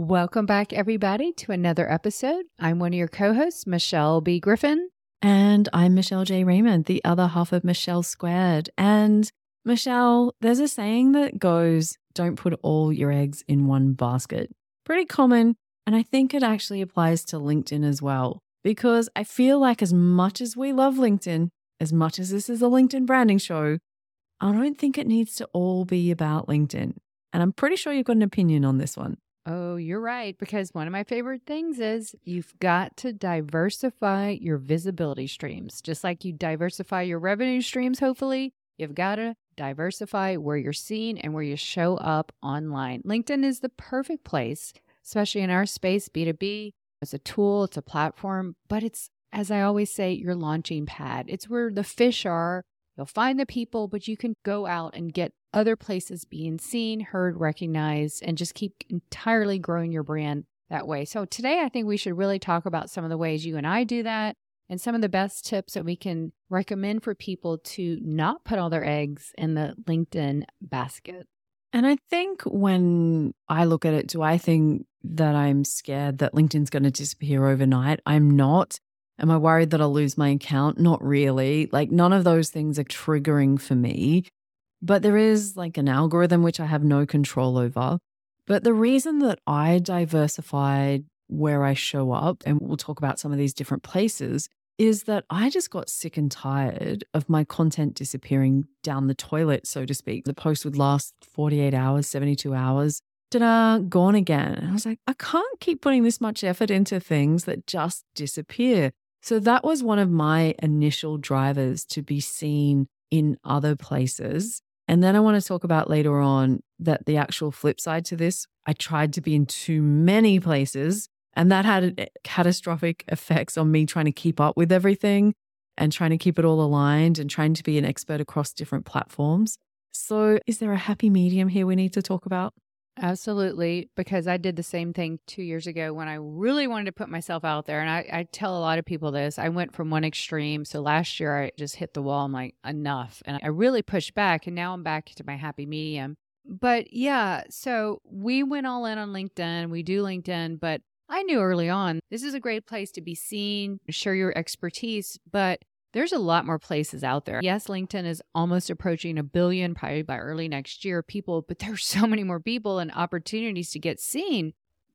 Welcome back, everybody, to another episode. I'm one of your co hosts, Michelle B. Griffin. And I'm Michelle J. Raymond, the other half of Michelle Squared. And Michelle, there's a saying that goes, don't put all your eggs in one basket. Pretty common. And I think it actually applies to LinkedIn as well, because I feel like as much as we love LinkedIn, as much as this is a LinkedIn branding show, I don't think it needs to all be about LinkedIn. And I'm pretty sure you've got an opinion on this one. Oh, you're right. Because one of my favorite things is you've got to diversify your visibility streams. Just like you diversify your revenue streams, hopefully, you've got to diversify where you're seen and where you show up online. LinkedIn is the perfect place, especially in our space, B2B. It's a tool, it's a platform, but it's, as I always say, your launching pad. It's where the fish are. You'll find the people, but you can go out and get other places being seen, heard, recognized, and just keep entirely growing your brand that way. So today, I think we should really talk about some of the ways you and I do that and some of the best tips that we can recommend for people to not put all their eggs in the LinkedIn basket. And I think when I look at it, do I think that I'm scared that LinkedIn's going to disappear overnight? I'm not. Am I worried that I'll lose my account? Not really. Like, none of those things are triggering for me. But there is like an algorithm which I have no control over. But the reason that I diversified where I show up, and we'll talk about some of these different places, is that I just got sick and tired of my content disappearing down the toilet, so to speak. The post would last 48 hours, 72 hours. Ta-da, gone again. And I was like, I can't keep putting this much effort into things that just disappear. So that was one of my initial drivers to be seen in other places. And then I want to talk about later on that the actual flip side to this, I tried to be in too many places, and that had eh, catastrophic effects on me trying to keep up with everything and trying to keep it all aligned and trying to be an expert across different platforms. So, is there a happy medium here we need to talk about? Absolutely, because I did the same thing two years ago when I really wanted to put myself out there. And I, I, tell a lot of people this. I went from one extreme. So last year I just hit the wall. I'm like, enough. And I really pushed back. And now I'm back to my happy medium. But yeah, so we went all in on LinkedIn. We do LinkedIn, but I knew early on this is a great place to be seen, share your expertise. But there's a lot more places out there. Yes, LinkedIn is almost approaching a billion, probably by early next year, people, but there's so many more people and opportunities to get seen.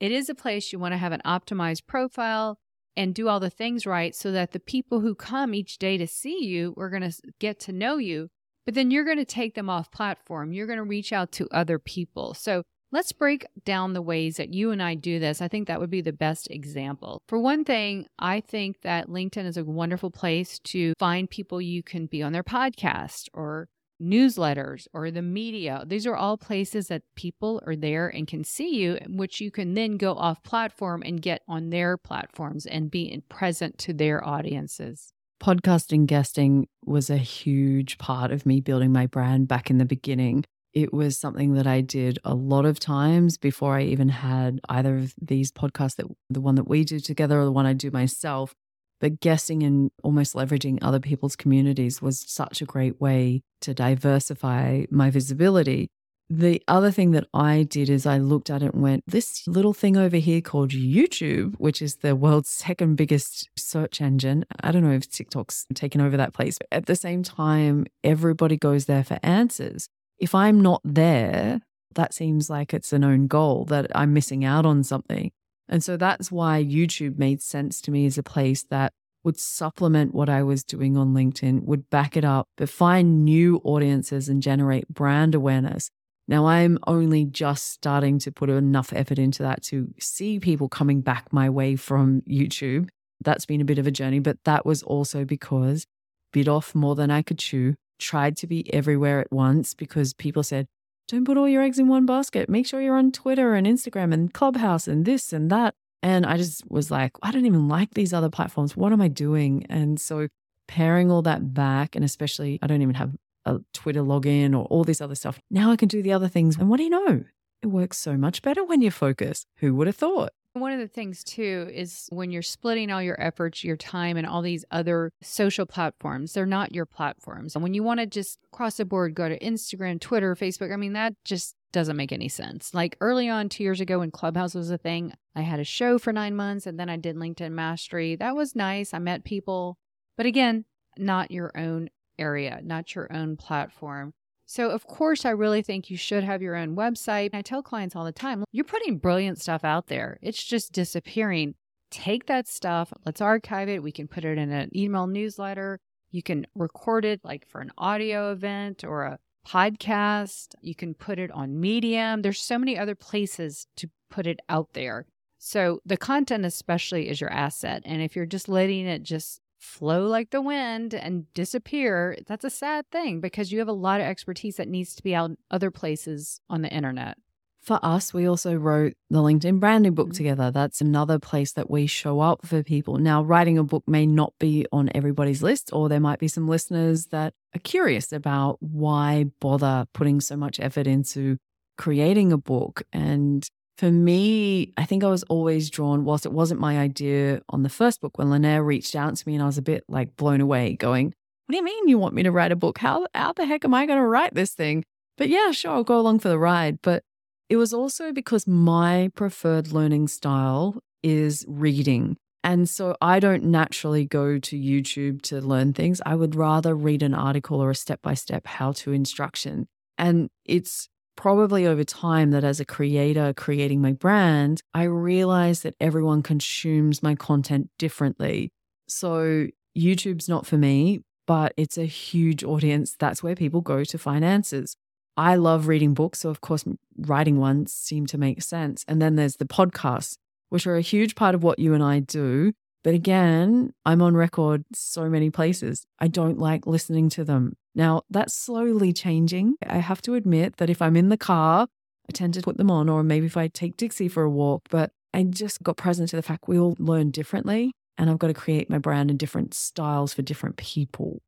It is a place you want to have an optimized profile and do all the things right so that the people who come each day to see you are going to get to know you. But then you're going to take them off platform. You're going to reach out to other people. So Let's break down the ways that you and I do this. I think that would be the best example. For one thing, I think that LinkedIn is a wonderful place to find people you can be on their podcast or newsletters or the media. These are all places that people are there and can see you, which you can then go off platform and get on their platforms and be present to their audiences. Podcasting guesting was a huge part of me building my brand back in the beginning it was something that I did a lot of times before I even had either of these podcasts that the one that we do together or the one I do myself. But guessing and almost leveraging other people's communities was such a great way to diversify my visibility. The other thing that I did is I looked at it and went, this little thing over here called YouTube, which is the world's second biggest search engine. I don't know if TikTok's taken over that place, but at the same time, everybody goes there for answers if I'm not there, that seems like it's an own goal that I'm missing out on something. And so that's why YouTube made sense to me as a place that would supplement what I was doing on LinkedIn, would back it up, but find new audiences and generate brand awareness. Now, I'm only just starting to put enough effort into that to see people coming back my way from YouTube. That's been a bit of a journey, but that was also because bit off more than I could chew tried to be everywhere at once because people said, don't put all your eggs in one basket. Make sure you're on Twitter and Instagram and Clubhouse and this and that. And I just was like, I don't even like these other platforms. What am I doing? And so paring all that back, and especially I don't even have a Twitter login or all this other stuff. Now I can do the other things. And what do you know? It works so much better when you focus. Who would have thought? One of the things too is when you're splitting all your efforts, your time, and all these other social platforms, they're not your platforms. And when you want to just cross the board, go to Instagram, Twitter, Facebook, I mean, that just doesn't make any sense. Like early on, two years ago when Clubhouse was a thing, I had a show for nine months and then I did LinkedIn Mastery. That was nice. I met people, but again, not your own area, not your own platform. So, of course, I really think you should have your own website. I tell clients all the time you're putting brilliant stuff out there, it's just disappearing. Take that stuff, let's archive it. We can put it in an email newsletter. You can record it like for an audio event or a podcast. You can put it on Medium. There's so many other places to put it out there. So the content especially is your asset. And if you're just letting it just flow like the wind and disappear, that's a sad thing because you have a lot of expertise that needs to be out other places on the internet. For us, we also wrote the LinkedIn branding book Mhm. together. That's another place that we show up for people. Now, writing a book may not be on everybody's list, or there might be some listeners that are curious about why bother putting so much effort into creating a book. And for me, I think I was always drawn, whilst it wasn't my idea on the first book, when Linaire reached out to me and I was a bit like blown away, going, What do you mean you want me to write a book? How, how the heck am I going to write this thing? But yeah, sure, I'll go along for the ride. But it was also because my preferred learning style is reading. And so I don't naturally go to YouTube to learn things. I would rather read an article or a step by step how to instruction. And it's probably over time that as a creator creating my brand, I realized that everyone consumes my content differently. So YouTube's not for me, but it's a huge audience. That's where people go to find answers. I love reading books. So, of course, writing ones seem to make sense. And then there's the podcasts, which are a huge part of what you and I do. But again, I'm on record so many places. I don't like listening to them. Now, that's slowly changing. I have to admit that if I'm in the car, I tend to put them on, or maybe if I take Dixie for a walk, but I just got present to the fact we all learn differently. And I've got to create my brand in different styles for different people.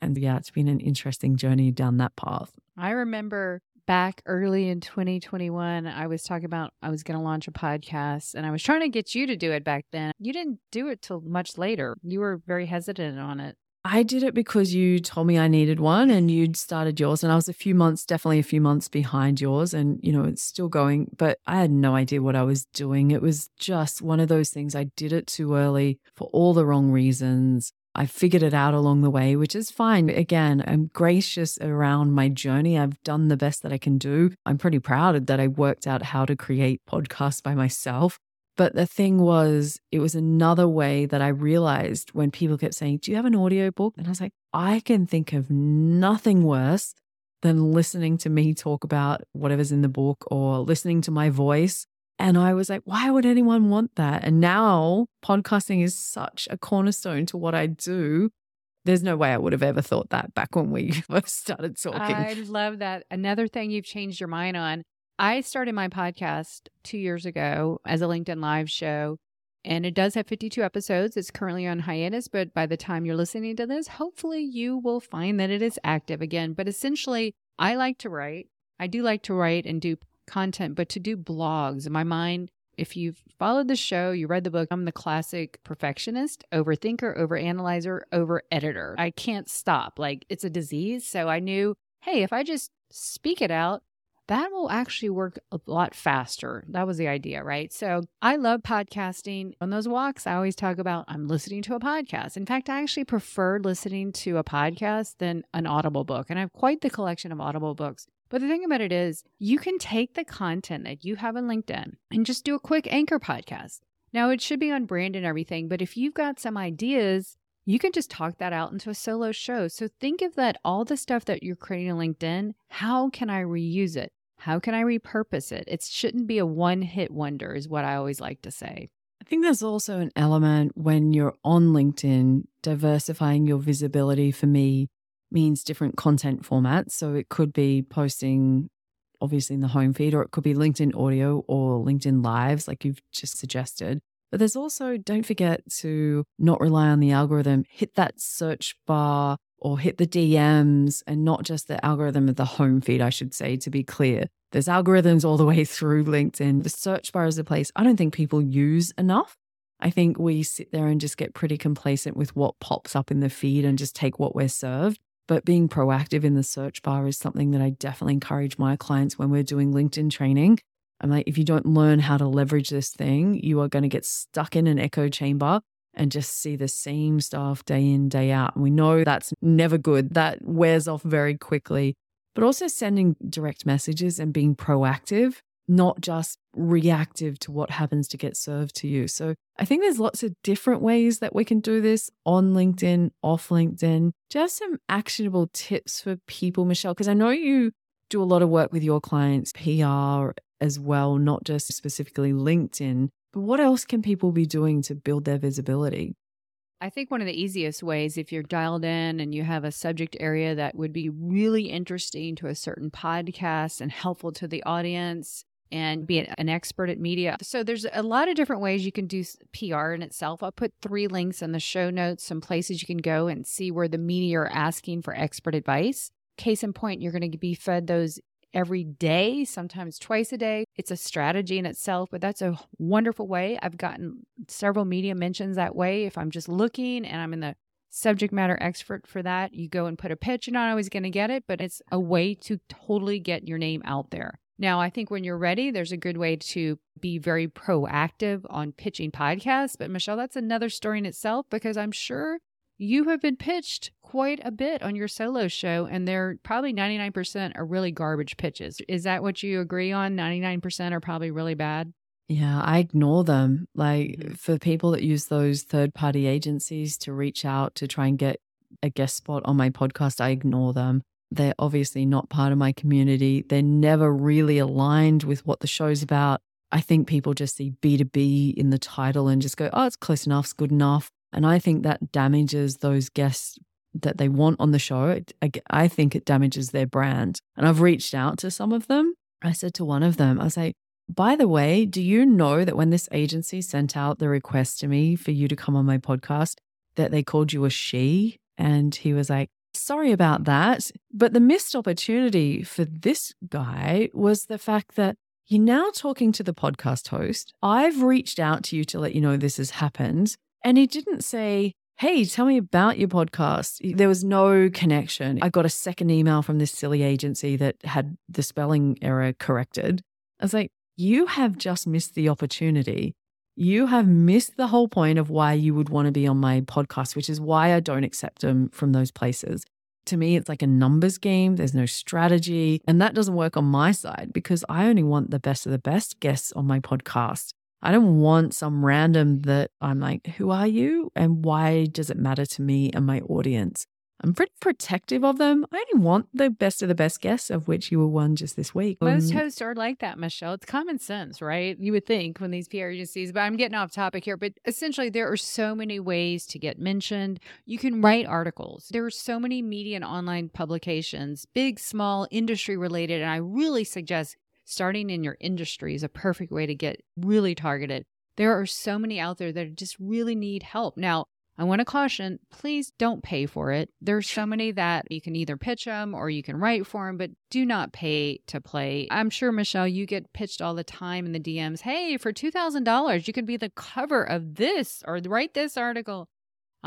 And yeah, it's been an interesting journey down that path. I remember back early in 2021, I was talking about I was going to launch a podcast and I was trying to get you to do it back then. You didn't do it till much later. You were very hesitant on it. I did it because you told me I needed one and you'd started yours. And I was a few months, definitely a few months behind yours. And, you know, it's still going, but I had no idea what I was doing. It was just one of those things. I did it too early for all the wrong reasons. I figured it out along the way, which is fine. Again, I'm gracious around my journey. I've done the best that I can do. I'm pretty proud that I worked out how to create podcasts by myself. But the thing was, it was another way that I realized when people kept saying, Do you have an audiobook? And I was like, I can think of nothing worse than listening to me talk about whatever's in the book or listening to my voice. And I was like, why would anyone want that? And now podcasting is such a cornerstone to what I do. There's no way I would have ever thought that back when we first started talking. I love that. Another thing you've changed your mind on. I started my podcast two years ago as a LinkedIn Live show, and it does have 52 episodes. It's currently on hiatus, but by the time you're listening to this, hopefully you will find that it is active again. But essentially, I like to write. I do like to write and do content, but to do blogs, in my mind, if you've followed the show, you read the book, I'm the classic perfectionist, overthinker, overanalyzer, over editor. I can't stop. Like it's a disease. So I knew, hey, if I just speak it out, that will actually work a lot faster. That was the idea, right? So I love podcasting. On those walks, I always talk about I'm listening to a podcast. In fact, I actually prefer listening to a podcast than an audible book. And I have quite the collection of audible books. But the thing about it is, you can take the content that you have on LinkedIn and just do a quick anchor podcast. Now, it should be on brand and everything, but if you've got some ideas, you can just talk that out into a solo show. So think of that all the stuff that you're creating on LinkedIn, how can I reuse it? How can I repurpose it? It shouldn't be a one hit wonder, is what I always like to say. I think there's also an element when you're on LinkedIn, diversifying your visibility for me means different content formats. So it could be posting obviously in the home feed, or it could be LinkedIn audio or LinkedIn lives, like you've just suggested. But there's also, don't forget to not rely on the algorithm, hit that search bar or hit the DMs and not just the algorithm of the home feed, I should say, to be clear. There's algorithms all the way through LinkedIn. The search bar is a place I don't think people use enough. I think we sit there and just get pretty complacent with what pops up in the feed and just take what we're served. But being proactive in the search bar is something that I definitely encourage my clients when we're doing LinkedIn training. I'm like, if you don't learn how to leverage this thing, you are going to get stuck in an echo chamber and just see the same stuff day in, day out. And we know that's never good. That wears off very quickly. But also sending direct messages and being proactive, not just reactive to what happens to get served to you. So I think there's lots of different ways that we can do this on LinkedIn, off LinkedIn. Just some actionable tips for people, Michelle, because I know you do a lot of work with your clients, PR as well, not just specifically LinkedIn. But what else can people be doing to build their visibility? I think one of the easiest ways, if you're dialed in and you have a subject area that would be really interesting to a certain podcast and helpful to the audience, and be an expert at media. So there's a lot of different ways you can do PR in itself. I'll put three links in the show notes, some places you can go and see where the media are asking for expert advice. Case in point, you're going to be fed those every day, sometimes twice a day. It's a strategy in itself, but that's a wonderful way. I've gotten several media mentions that way. If I'm just looking and I'm in the subject matter expert for that, you go and put a pitch. You're not always going to get it, but it's a way to totally get your name out there. Now, I think when you're ready, there's a good way to be very proactive on pitching podcasts. But Michelle, that's another story in itself because I'm sure you have been pitched quite a bit on your solo show, and they're probably 99% are really garbage pitches. Is that what you agree on? 99% are probably really bad? Yeah, I ignore them. Like mm-hmm. for people that use those third party agencies to reach out to try and get a guest spot on my podcast, I ignore them. They're obviously not part of my community. They're never really aligned with what the show's about. I think people just see B2B in the title and just go, oh, it's close enough, it's good enough. And I think that damages those guests that they want on the show. I think it damages their brand. And I've reached out to some of them. I said to one of them, I was like, by the way, do you know that when this agency sent out the request to me for you to come on my podcast, that they called you a she? And he was like, sorry about that. But the missed opportunity for this guy was the fact that you're now talking to the podcast host. I've reached out to you to let you know this has happened. And he didn't say, Hey, tell me about your podcast. There was no connection. I got a second email from this silly agency that had the spelling error corrected. I was like, You have just missed the opportunity. You have missed the whole point of why you would want to be on my podcast, which is why I don't accept them from those places. To me, it's like a numbers game. There's no strategy. And that doesn't work on my side because I only want the best of the best guests on my podcast. I don't want some random that I'm like, who are you? And why does it matter to me and my audience? I'm pretty protective of them. I only want the best of the best guests, of which you were one just this week. Most um, hosts are like that, Michelle. It's common sense, right? You would think when these PR agencies, but I'm getting off topic here. But essentially, there are so many ways to get mentioned. You can write articles. There are so many media and online publications, big, small, industry related. And I really suggest starting in your industry is a perfect way to get really targeted. There are so many out there that just really need help. Now, I want to caution, please don't pay for it. There's so many that you can either pitch them or you can write for them, but do not pay to play. I'm sure, Michelle, you get pitched all the time in the DMs. Hey, for $2,000, you could be the cover of this or write this article.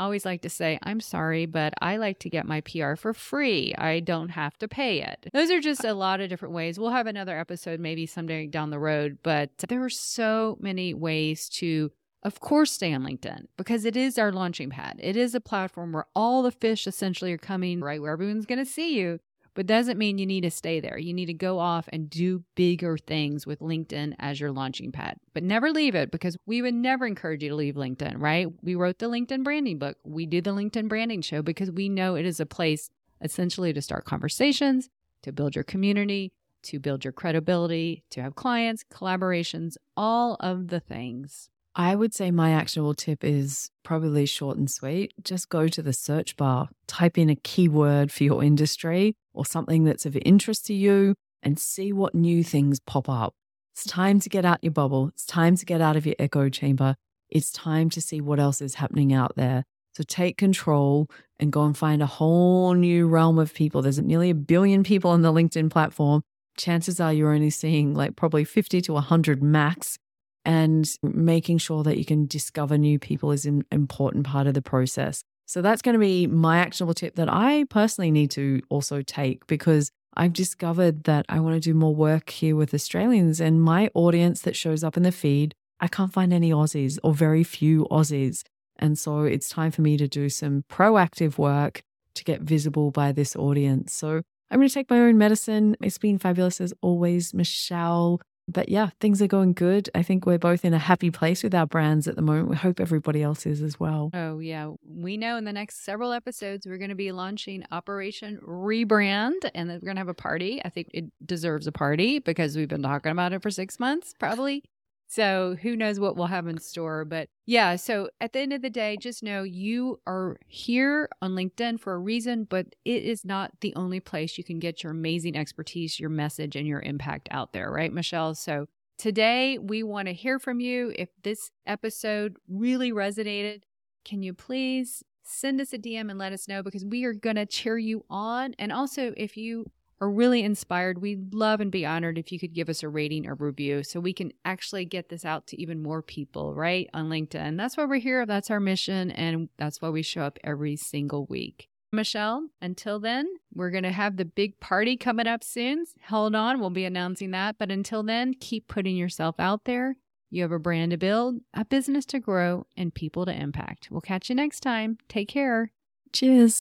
Always like to say, I'm sorry, but I like to get my PR for free. I don't have to pay it. Those are just a lot of different ways. We'll have another episode maybe someday down the road, but there are so many ways to, of course, stay on LinkedIn because it is our launching pad. It is a platform where all the fish essentially are coming right where everyone's going to see you but doesn't mean you need to stay there. You need to go off and do bigger things with LinkedIn as your launching pad. But never leave it because we would never encourage you to leave LinkedIn, right? We wrote the LinkedIn branding book. We do the LinkedIn branding show because we know it is a place essentially to start conversations, to build your community, to build your credibility, to have clients, collaborations, all of the things. I would say my actual tip is probably short and sweet. Just go to the search bar, type in a keyword for your industry or something that's of interest to you, and see what new things pop up. It's time to get out your bubble. It's time to get out of your echo chamber. It's time to see what else is happening out there. So take control and go and find a whole new realm of people. There's nearly a billion people on the LinkedIn platform. Chances are you're only seeing like probably 50 to 100 max and making sure that you can discover new people is an important part of the process. So that's going to be my actionable tip that I personally need to also take because I've discovered that I want to do more work here with Australians and my audience that shows up in the feed. I can't find any Aussies or very few Aussies. And so it's time for me to do some proactive work to get visible by this audience. So I'm going to take my own medicine. It's been fabulous as always, Michelle. But yeah, things are going good. I think we're both in a happy place with our brands at the moment. We hope everybody else is as well. Oh, yeah. We know in the next several episodes, we're going to be launching Operation Rebrand and we're going to have a party. I think it deserves a party because we've been talking about it for six months, probably. So who knows what we'll have in store. But yeah, so at the end of the day, just know you are here on LinkedIn for a reason, but it is not the only place you can get your amazing expertise, your message, and your impact out there, right, Michelle? So today we want to hear from you. If this episode really resonated, can you please send us a DM and let us know because we are going to cheer you on. And also, if you are really inspired, we'd love and be honored if you could give us a rating or review so we can actually get this out to even more people, right? On LinkedIn. That's why we're here. That's our mission. And that's why we show up every single week. Michelle, until then, we're going to have the big party coming up soon. Hold on, we'll be announcing that. But until then, keep putting yourself out there. You have a brand to build, a business to grow, and people to impact. We'll catch you next time. Take care. Cheers.